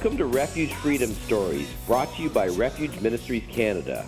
Welcome to Refuge Freedom Stories, brought to you by Refuge Ministries Canada.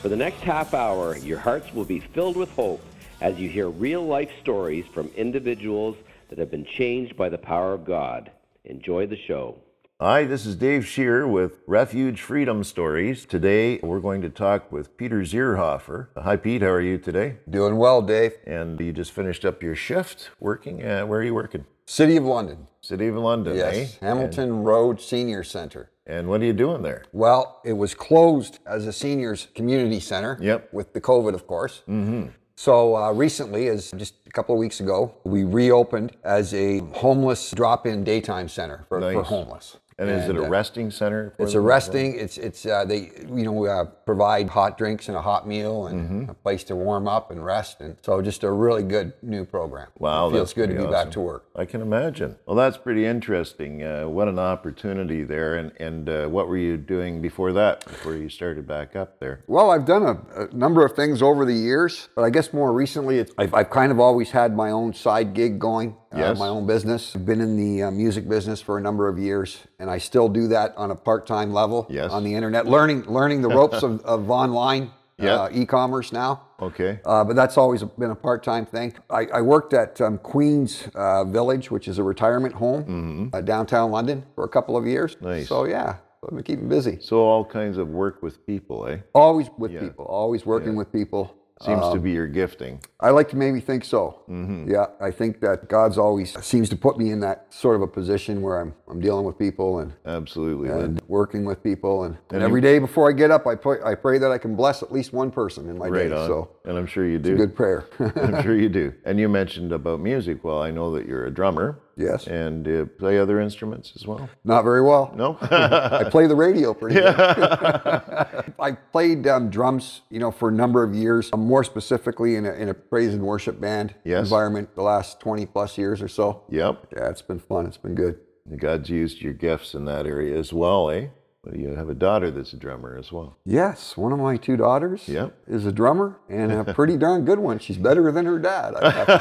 For the next half hour, your hearts will be filled with hope as you hear real life stories from individuals that have been changed by the power of God. Enjoy the show. Hi, this is Dave Shear with Refuge Freedom Stories. Today we're going to talk with Peter Zierhofer. Hi, Pete. How are you today? Doing well, Dave. And you just finished up your shift working. Uh, where are you working? City of London. City of London, Yes, eh? Hamilton Road Senior Center. And what are you doing there? Well, it was closed as a seniors community center. Yep. With the COVID, of course. Mm-hmm. So uh, recently, as just a couple of weeks ago, we reopened as a homeless drop-in daytime center for, for homeless. And, is it a uh, resting center? for It's a resting. It's it's uh, they you know uh, provide hot drinks and a hot meal and Mm-hmm. a place to warm up and rest and so just a really good new program. Wow, it feels good to be pretty back to work. I can imagine. Well, that's pretty interesting. Uh, what an opportunity there. And, and uh, what were you doing before that, before you started back up there? Well, I've done a, a number of things over the years, but I guess more recently, it's, I've, I've kind of always had my own side gig going, Yes. uh, my own business. I've been in the uh, music business for a number of years, and I still do that on a part-time level Yes. on the internet, learning learning the ropes of, of online Yeah. uh, e-commerce now. Okay. Uh, but that's always been a part-time thing. I, I worked at um, Queens uh, Village, which is a retirement home uh, downtown London, for a couple of years. Mm-hmm. Nice. So yeah, I've been keeping busy. So all kinds of work with people, eh? Always with Yeah. people, always working with people. Seems Um, to be your gifting. I like to maybe think so. Mm-hmm. Yeah, I think that God's always seems to put me in that sort of a position where I'm I'm dealing with people and Absolutely. and working with people and, and you- every day before I get up I pray I pray that I can bless at least one person in my right day. on. So and I'm sure you do. good prayer. I'm sure you do. And you mentioned about music. Well, I know that you're a drummer. Yes. And uh, play other instruments as well. Not very well. No. I play the radio pretty good. I played um, drums, you know, for a number of years. um, More specifically in a, in a praise and worship band Yes. environment, the last 20 plus years or so. yep. Yeah, it's been fun. It's been good. God's used your gifts in that area as well, eh? Well, you have a daughter that's a drummer as well. Yes, one of my two daughters Yep. is a drummer and a pretty darn good one. She's better than her dad, I have to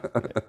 say.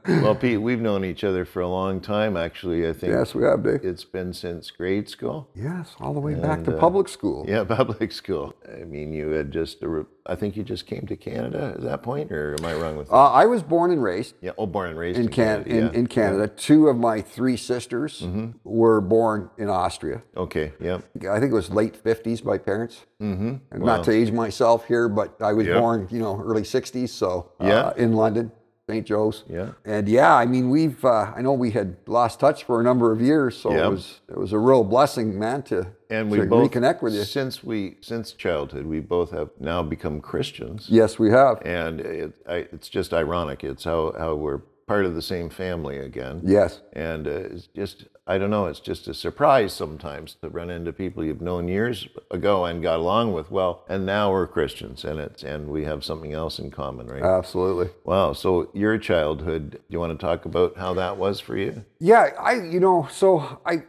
Well, Pete, we've known each other for a long time. Actually, I think yes, we have, Dave. it's been since grade school. Yes, all the way back to uh, public school. Yeah, public school. I mean, you had just, a- I think you just came to Canada at that point, or am I wrong with that? Uh, I was born and raised yeah, oh, born and raised in, in, Can- Canada. in, yeah. Mm-hmm. in Canada. Two of my three sisters were born in Austria. Okay, yeah. I think it was late 50s, my parents. Mm-hmm. And Not to age myself here, but I was Yep. born, you know, early 60s, so uh, Yeah. in London, St. Joe's. Yeah. And yeah, I mean, we've, uh, I know we had lost touch for a number of years, so it was it was a real blessing, man, to, And we to both reconnect with you. since we since childhood. We both have now become Christians, Yes, we have. and it, I, it's just ironic. It's how how we're part of the same family again. Yes. And uh, it's just, I don't know, it's just a surprise sometimes to run into people you've known years ago and got along with well, and now we're Christians and it's and we have something else in common, right? Absolutely. wow. So your childhood, do you want to talk about how that was for you? Yeah, I you know, so I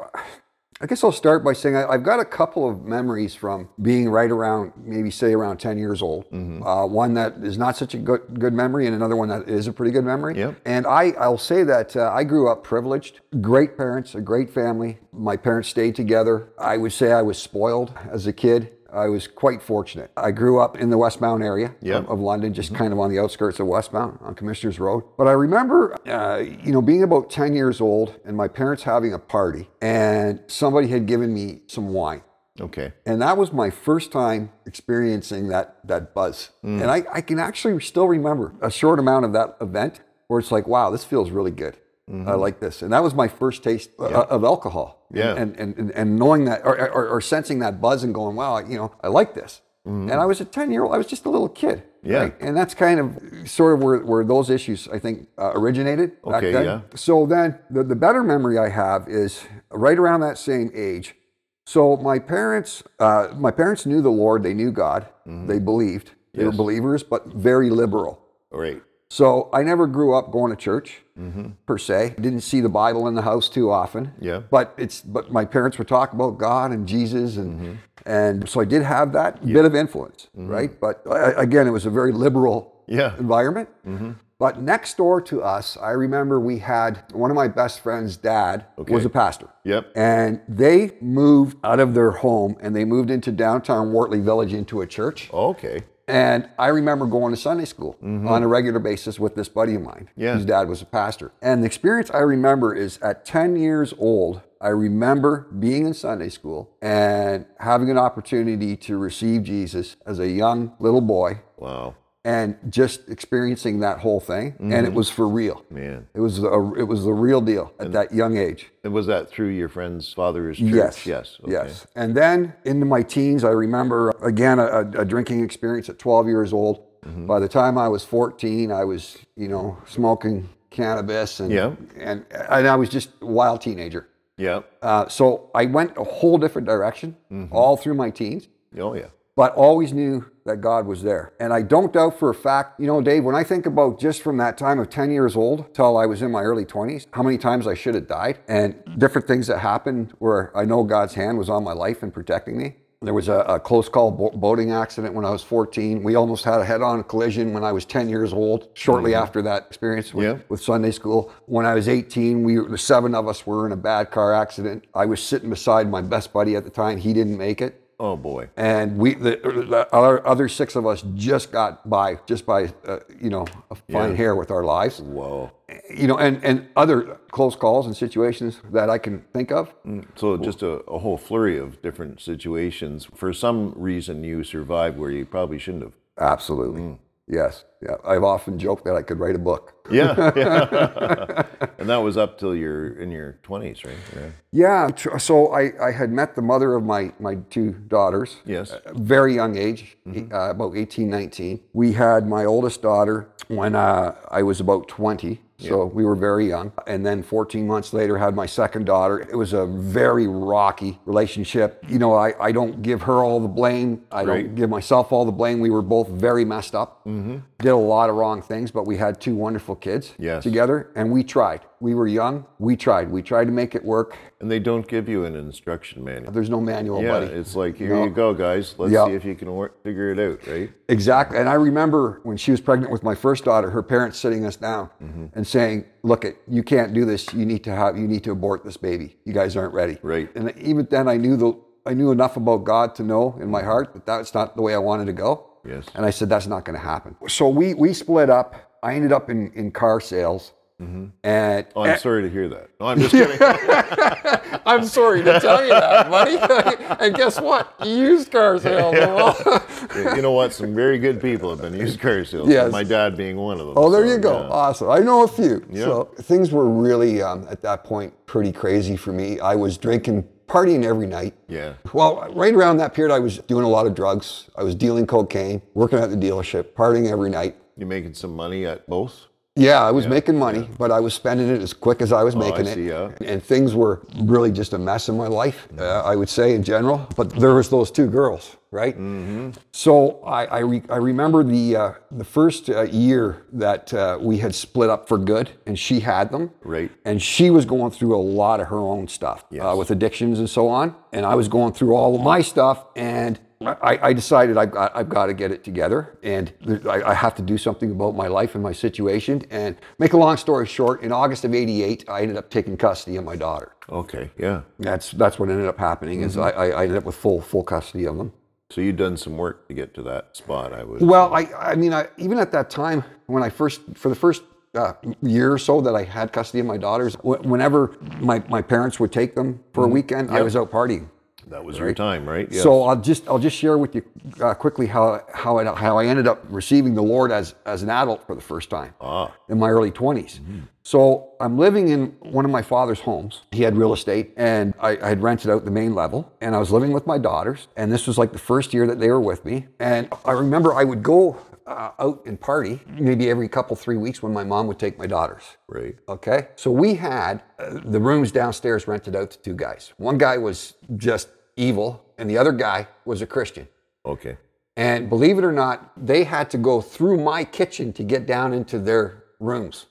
I guess I'll start by saying I, I've got a couple of memories from being right around maybe say around 10 years old. Uh, one that is not such a good good memory and another one that is a pretty good memory. Yep. And I I'll say that uh, I grew up privileged, great parents, a great family. My parents stayed together. I would say I was spoiled as a kid. I was quite fortunate. I grew up in the Westmount area Yep. of, of London, just kind of on the outskirts of Westmount on Commissioners Road. But I remember, uh, you know, being about 10 years old and my parents having a party and somebody had given me some wine. Okay. And that was my first time experiencing that, that buzz. And I, I can actually still remember a short amount of that event where it's like, wow, this feels really good. I like this. And that was my first taste uh, of alcohol. Yeah. And, and, and, and knowing that or, or, or sensing that buzz and going, wow, you know, I like this. And I was a 10 year old, I was just a little kid. Yeah. And that's kind of sort of where, where those issues, I think, uh, originated back Okay, then. yeah. So then the, the better memory I have is right around that same age. So my parents, uh, my parents knew the Lord. They knew God. They believed. They were believers, but very liberal. Right. So I never grew up going to church mm-hmm. per se. Didn't see the Bible in the house too often. Yeah. But it's but my parents would talk about God and Jesus and mm-hmm. and so I did have that bit of influence, mm-hmm. right? But uh, again, it was a very liberal Yeah. environment. But next door to us, I remember we had one of my best friend's dad was a pastor. Yep. And they moved out of their home and they moved into downtown Wortley Village into a church. Okay. And I remember going to Sunday school mm-hmm. on a regular basis with this buddy of mine, Yeah. whose dad was a pastor. And the experience I remember is at 10 years old, I remember being in Sunday school and having an opportunity to receive Jesus as a young little boy Wow. And just experiencing that whole thing. And it was for real. Man. It was a, it was the real deal at that young age. And was that through your friend's father's church? Yes. Yes. Okay. Yes. And then into my teens, I remember again a, a drinking experience at 12 years old. Mm-hmm. By the time I was 14, I was, you know, smoking cannabis and Yeah. and and I was just a wild teenager. Yeah. Uh, so I went a whole different direction Mm-hmm. all through my teens, Oh yeah. but always knew that God was there. And I don't doubt for a fact, you know, Dave, when I think about just from that time of 10 years old till I was in my early 20s, how many times I should have died and different things that happened where I know God's hand was on my life and protecting me. There was a, a close call bo- boating accident when I was 14. We almost had a head on collision when I was 10 years old, shortly mm-hmm. after that experience with, Yeah. with Sunday school. When I was 18, we the seven of us were in a bad car accident. I was sitting beside my best buddy at the time. He didn't make it Oh boy. and we the, the other, other six of us just got by just by uh, you know a fine Yeah. hair with our lives Whoa. you know and and other close calls and situations that i can think of So just a, a whole flurry of different situations. For some reason, you survived where you probably shouldn't have. absolutely yes yeah i've often joked that i could write a book Yeah. yeah. and that was up till you're in your twenties, right? Yeah. yeah so i i had met the mother of my my two daughters Yes. a very young age, uh, about 18, 19. We had my oldest daughter when uh, I was about 20. So we were very young. And then 14 months later, had my second daughter. It was a very rocky relationship. You know, I, I don't give her all the blame. I Right. don't give myself all the blame. We were both very messed up. Mm-hmm. Did a lot of wrong things, but we had two wonderful kids Yes. together. And we tried. We were young. We tried. We tried to make it work. And they don't give you an instruction manual. There's no manual, Yeah, buddy. it's like here No. you go, guys. Let's Yeah. see if you can work, figure it out, right? Exactly. And I remember when she was pregnant with my first daughter, her parents sitting us down mm-hmm. and saying, "Look, it, you can't do this. You need to have. You need to abort this baby. You guys aren't ready." Right. And even then, I knew the. I knew enough about God to know in my heart that that's not the way I wanted to go. Yes. And I said, "That's not going to happen." So we we split up. I ended up in in car sales. And Oh, I'm sorry to hear that. No, I'm just kidding. I'm sorry to tell you that, buddy. and guess what? Used car sales. you know what? Some very good people have been used car sales. Yes. My dad being one of them. Oh, there so, you go. yeah. Awesome. I know a few. Yeah. So things were really um, at that point pretty crazy for me. I was drinking, partying every night. Yeah. Well, right around that period, I was doing a lot of drugs. I was dealing cocaine, working at the dealership, partying every night. You making some money at both? Yeah, I was making money, but I was spending it as quick as I was making Oh, I it. yeah. And things were really just a mess in my life, uh, I would say in general. But there was those two girls, right? Mm-hmm. So I, I, re- I remember the, uh, the first uh, year that uh, we had split up for good and she had them. Right. And she was going through a lot of her own stuff uh, Yes. with addictions and so on. And I was going through all of my stuff. And I, I decided I've got, I've got to get it together. And I, I have to do something about my life and my situation. And make a long story short, in August of 88, I ended up taking custody of my daughter. Okay. Yeah. That's, that's what ended up happening is I, I ended up with full, full custody of them. So you'd done some work to get to that spot, I would. Well, I, I mean, I, even at that time, when I first, for the first uh, year or so that I had custody of my daughters, wh- whenever my, my parents would take them for a weekend, I was out partying. That was your time, right? Yes. So I'll just I'll just share with you uh, quickly how how it, how I ended up receiving the Lord as as an adult for the first time ah, in my early 20s. So I'm living in one of my father's homes. He had real estate, and I, I had rented out the main level, and I was living with my daughters. And this was like the first year that they were with me. And I remember I would go uh, out and party maybe every couple three weeks when my mom would take my daughters. right. Okay. So we had uh, the rooms downstairs rented out to two guys. One guy was just evil, and the other guy was a Christian. Okay. And believe it or not, they had to go through my kitchen to get down into their rooms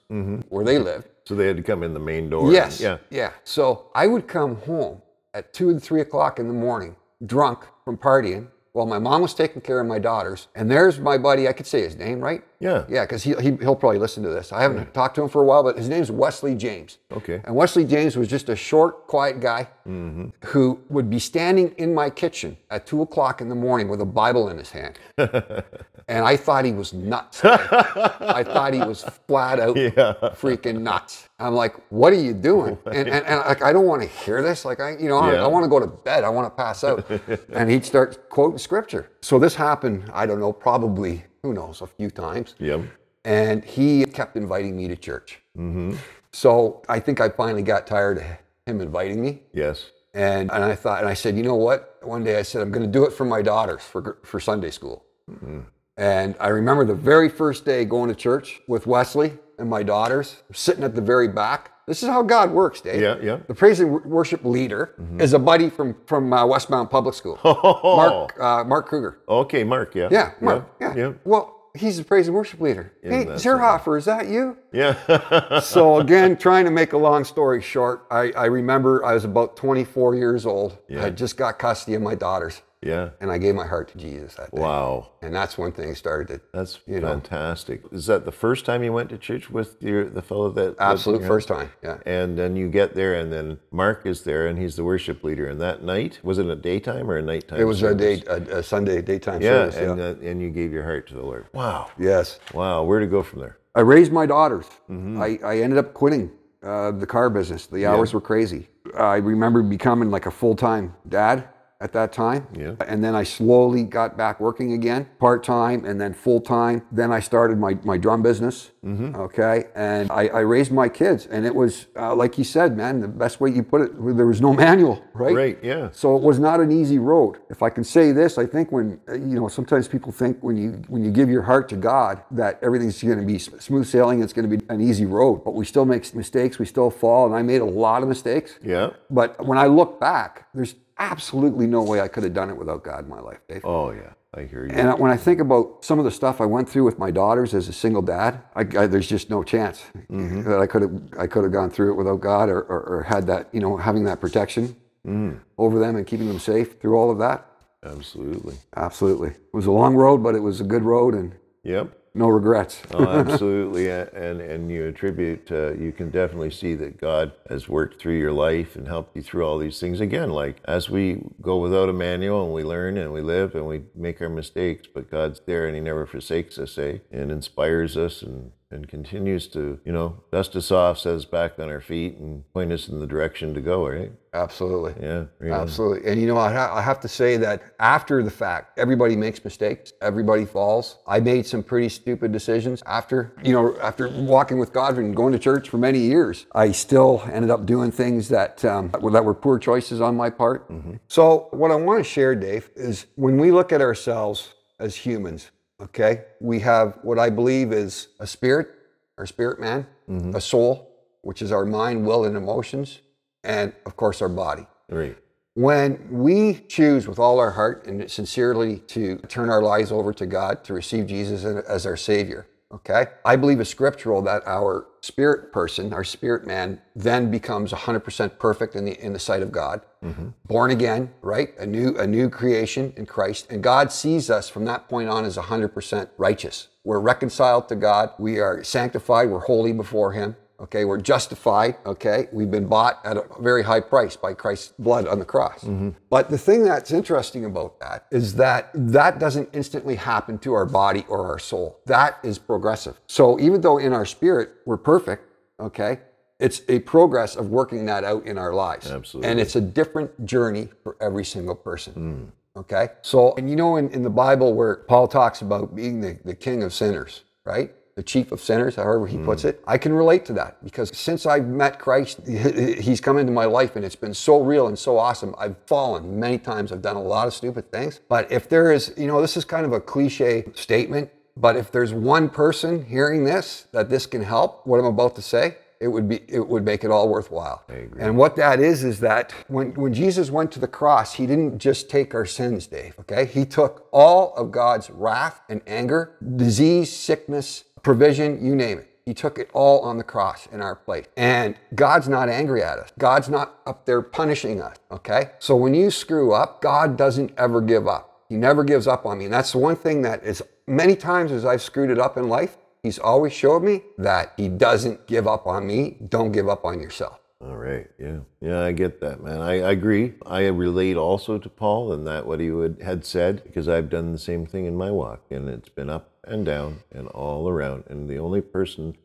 where they lived. So they had to come in the main door. Yes. Yeah. Yeah. So I would come home at two and three o'clock in the morning, drunk from partying, while my mom was taking care of my daughters. And there's my buddy, I could say his name, right? Yeah. Yeah, because he, he, he'll probably listen to this. I haven't talked to him for a while, but his name's Wesley James. Okay. And Wesley James was just a short, quiet guy mm-hmm. who would be standing in my kitchen at two o'clock in the morning with a Bible in his hand. and I thought he was nuts. I thought he was flat out freaking nuts. I'm like, what are you doing? And, and, and like, I don't want to hear this. Like, I, you know, I, I want to go to bed. I want to pass out. and he'd start quoting scripture. So this happened, I don't know, probably, who knows, a few times Yep. and he kept inviting me to church. Mm-hmm. So I think I finally got tired of him inviting me, Yes. and and I thought, and I said, you know what? One day I said, I'm going to do it for my daughters for for Sunday school. Mm-hmm. And I remember the very first day going to church with Wesley and my daughters, sitting at the very back. This is how God works, Dave. Yeah, yeah. The praise and worship leader is a buddy from from uh, Westmount Public School, Oh. Mark uh, Mark Kruger. Okay, Mark. Yeah. Yeah, Mark. Yeah. Yeah. Well, he's the praise and worship leader. hey, that's Zierhofer, is that you? Yeah. so again, trying to make a long story short, I, I remember I was about 24 years old. Yeah. I just got custody of my daughters, yeah. and I gave my heart to Jesus that day. Wow. And that's when things started. To, That's You know. fantastic. Is that the first time you went to church with your the fellow that absolute first time. Yeah. And then you get there, and then Mark is there, and he's the worship leader. And that night, was it a daytime or a nighttime? It was a day, a, a Sunday daytime Yeah, service. and yeah. uh, and you gave your heart to the Lord. Wow, yes. wow. Where to go from there? I raised my daughters. Mm-hmm. I, I ended up quitting uh, the car business. The hours were crazy. I remember becoming like a full time dad at that time. Yeah. And then I slowly got back working again, part time and then full time. Then I started my, my drum business. Mm-hmm. Okay. And I, I raised my kids. And it was, uh, like you said, man, the best way you put it, there was no manual, right? Right. Yeah. So it was not an easy road. If I can say this, I think when uh, you know sometimes people think when you when you give your heart to God that everything's going to be smooth sailing, it's going to be an easy road. But we still make mistakes, we still fall, and I made a lot of mistakes. Yeah. But when I look back, there's absolutely no way I could have done it without God in my life, Dave. Oh yeah. I hear you. And when I think about some of the stuff I went through with my daughters as a single dad, I, I, there's just no chance mm-hmm. that I could have I could have gone through it without God or, or, or had that you know having that protection mm. over them and keeping them safe through all of that. Absolutely. Absolutely, it was a long road, but it was a good road and Yep. No regrets. Oh, absolutely, and and you attribute. Uh, you can definitely see that God has worked through your life and helped you through all these things. Again, like as we go without a manual and we learn and we live and we make our mistakes, but God's there and He never forsakes us, eh? And inspires us and and continues to, you know, dust us off, set us back on our feet, and point us in the direction to go, right? Absolutely. Yeah. Absolutely. And you know, I, I have to say that after the fact, everybody makes mistakes. Everybody falls. I made some pretty stupid decisions after, you know, after walking with God and going to church for many years. I still ended up doing things that, um, that were poor choices on my part. So, what I want to share, Dave, is when we look at ourselves as humans, okay, we have what I believe is a spirit, our spirit man, mm-hmm. a soul, which is our mind, will, and emotions, and of course, our body. Right. When we choose with all our heart and sincerely to turn our lives over to God, to receive Jesus as our Savior, okay? I believe it's scriptural that our spirit person, our spirit man, then becomes 100% perfect in the, in the sight of God. Mm-hmm. Born again, right? A new, a new creation in Christ. And God sees us from that point on as 100% righteous. We're reconciled to God. We are sanctified. We're holy before Him. Okay, we're justified. Okay, we've been bought at a very high price by Christ's blood on the cross. Mm-hmm. But the thing that's interesting about that is that that doesn't instantly happen to our body or our soul. That is progressive. So even though in our spirit we're perfect, okay, it's a progress of working that out in our lives. Absolutely. And it's a different journey for every single person. Mm. Okay. So, and you know, in, in the Bible where Paul talks about being the, the king of sinners, right? The chief of sinners, however he puts hmm. it, I can relate to that because since I've met Christ, he's come into my life and it's been so real and so awesome. I've fallen many times. I've done a lot of stupid things. But if there is, you know, this is kind of a cliche statement, but if there's one person hearing this that this can help, what I'm about to say, it would be it would make it all worthwhile. And what that is is that when when Jesus went to the cross, he didn't just take our sins, Dave, okay? He took all of God's wrath and anger, disease, sickness, provision, you name it. He took it all on the cross in our place. And God's not angry at us. God's not up there punishing us, okay? So when you screw up, God doesn't ever give up. He never gives up on me. And that's the one thing that is many times as I've screwed it up in life, he's always showed me that he doesn't give up on me. Don't give up on yourself. All right. Yeah. Yeah, I get that, man. I, I agree. I relate also to Paul and that what he would, had said because I've done the same thing in my walk and it's been up and down and all around. And the only person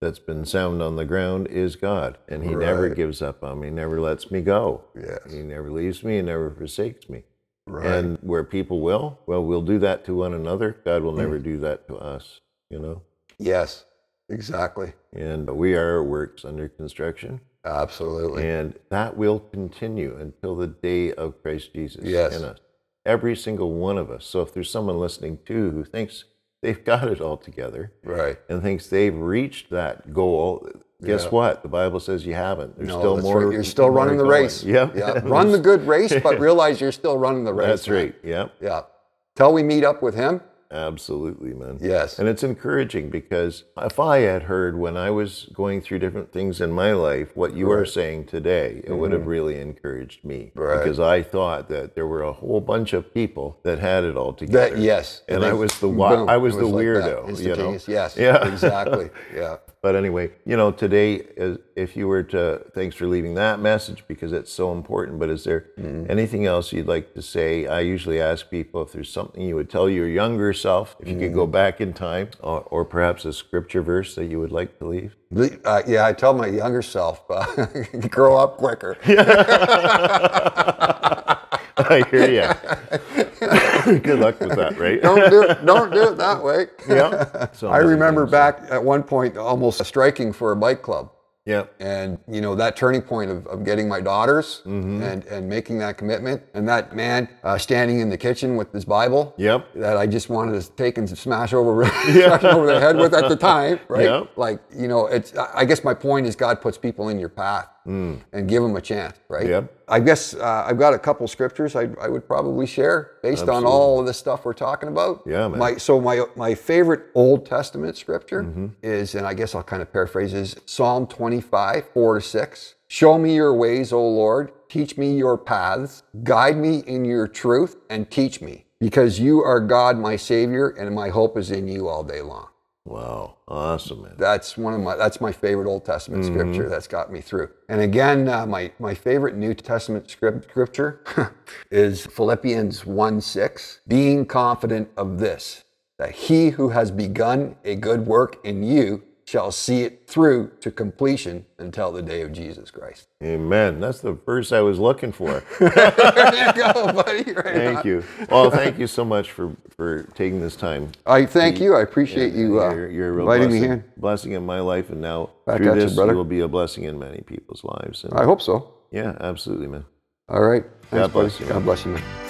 that's been sound on the ground is God. And he never gives up on me, never lets me go. Yes. He never leaves me and never forsakes me. Right. And where people will, well, we'll do that to one another. God Mm. will never do that to us, you know? Yes, exactly. And we are works under construction. Absolutely. And that will continue until the day of Christ Jesus Yes. in us. Every single one of us. So if there's someone listening too who thinks they've got it all together Right. and thinks they've reached that goal, guess Yeah. what? The Bible says you haven't. There's No, still more. right. You're still running the going. race. Yep. Yeah. Run the good race, but realize you're still running the race. That's man. right. Yep. Yeah. Till we meet up with him. Absolutely, man. Yes. And it's encouraging because if I had heard when I was going through different things in my life what you are Right. Mm-hmm. saying today, it would have really encouraged me. Right. Because I thought that there were a whole bunch of people that had it all together. That yes. And they- I was the boom, I was it the like weirdo, you know? Yes. Yeah. Exactly. Yeah. But anyway, you know, today, if you were to, thanks for leaving that message because it's so important. But is there Mm-hmm. anything else you'd like to say? I usually ask people if there's something you would tell your younger self, if you could Mm-hmm. go back in time, or, or perhaps a scripture verse that you would like to leave. Uh, yeah, I tell my younger self, uh, grow up quicker. I hear you. Good luck with that, right? don't do it. Don't do it that way. yeah. So I remember things. back at one point almost striking for a bike club. Yeah. and you know that turning point of, of getting my daughters Mm-hmm. and and making that commitment and that man uh, standing in the kitchen with his bible Yep. that i just wanted to take and smash over smash over the head with at the time right Yep. like you know it's i I guess my point is god puts people in your path and give them a chance right Mm. Yep. i guess uh, i've got a couple scriptures I, I would probably share based on all of the stuff we're talking about Yeah, man. my so my my favorite Old Testament scripture Mm-hmm. is, and I guess I'll kind of paraphrase, is Psalm 25, 4 to 6. Show me your ways, O Lord. Teach me your paths. Guide me in your truth and teach me, because you are God, my Savior, and my hope is in you all day long. Wow. Awesome, man. That's one of my that's my favorite Old Testament Mm-hmm. scripture that's got me through. And again, uh, my my favorite New Testament script, scripture is Philippians 1 6. Being confident of this, that he who has begun a good work in you shall see it through to completion until the day of Jesus Christ. Amen. That's the verse I was looking for. there you go, buddy. Right Thank on. you. Well, thank you so much for, for taking this time. I thank you. I appreciate you uh, you're, you're a real inviting blessing, me here. blessing in my life, and now Back through this, you will be a blessing in many people's lives. And I hope so. yeah, absolutely, man. All right. Thanks, God bless buddy. you, God bless you, man.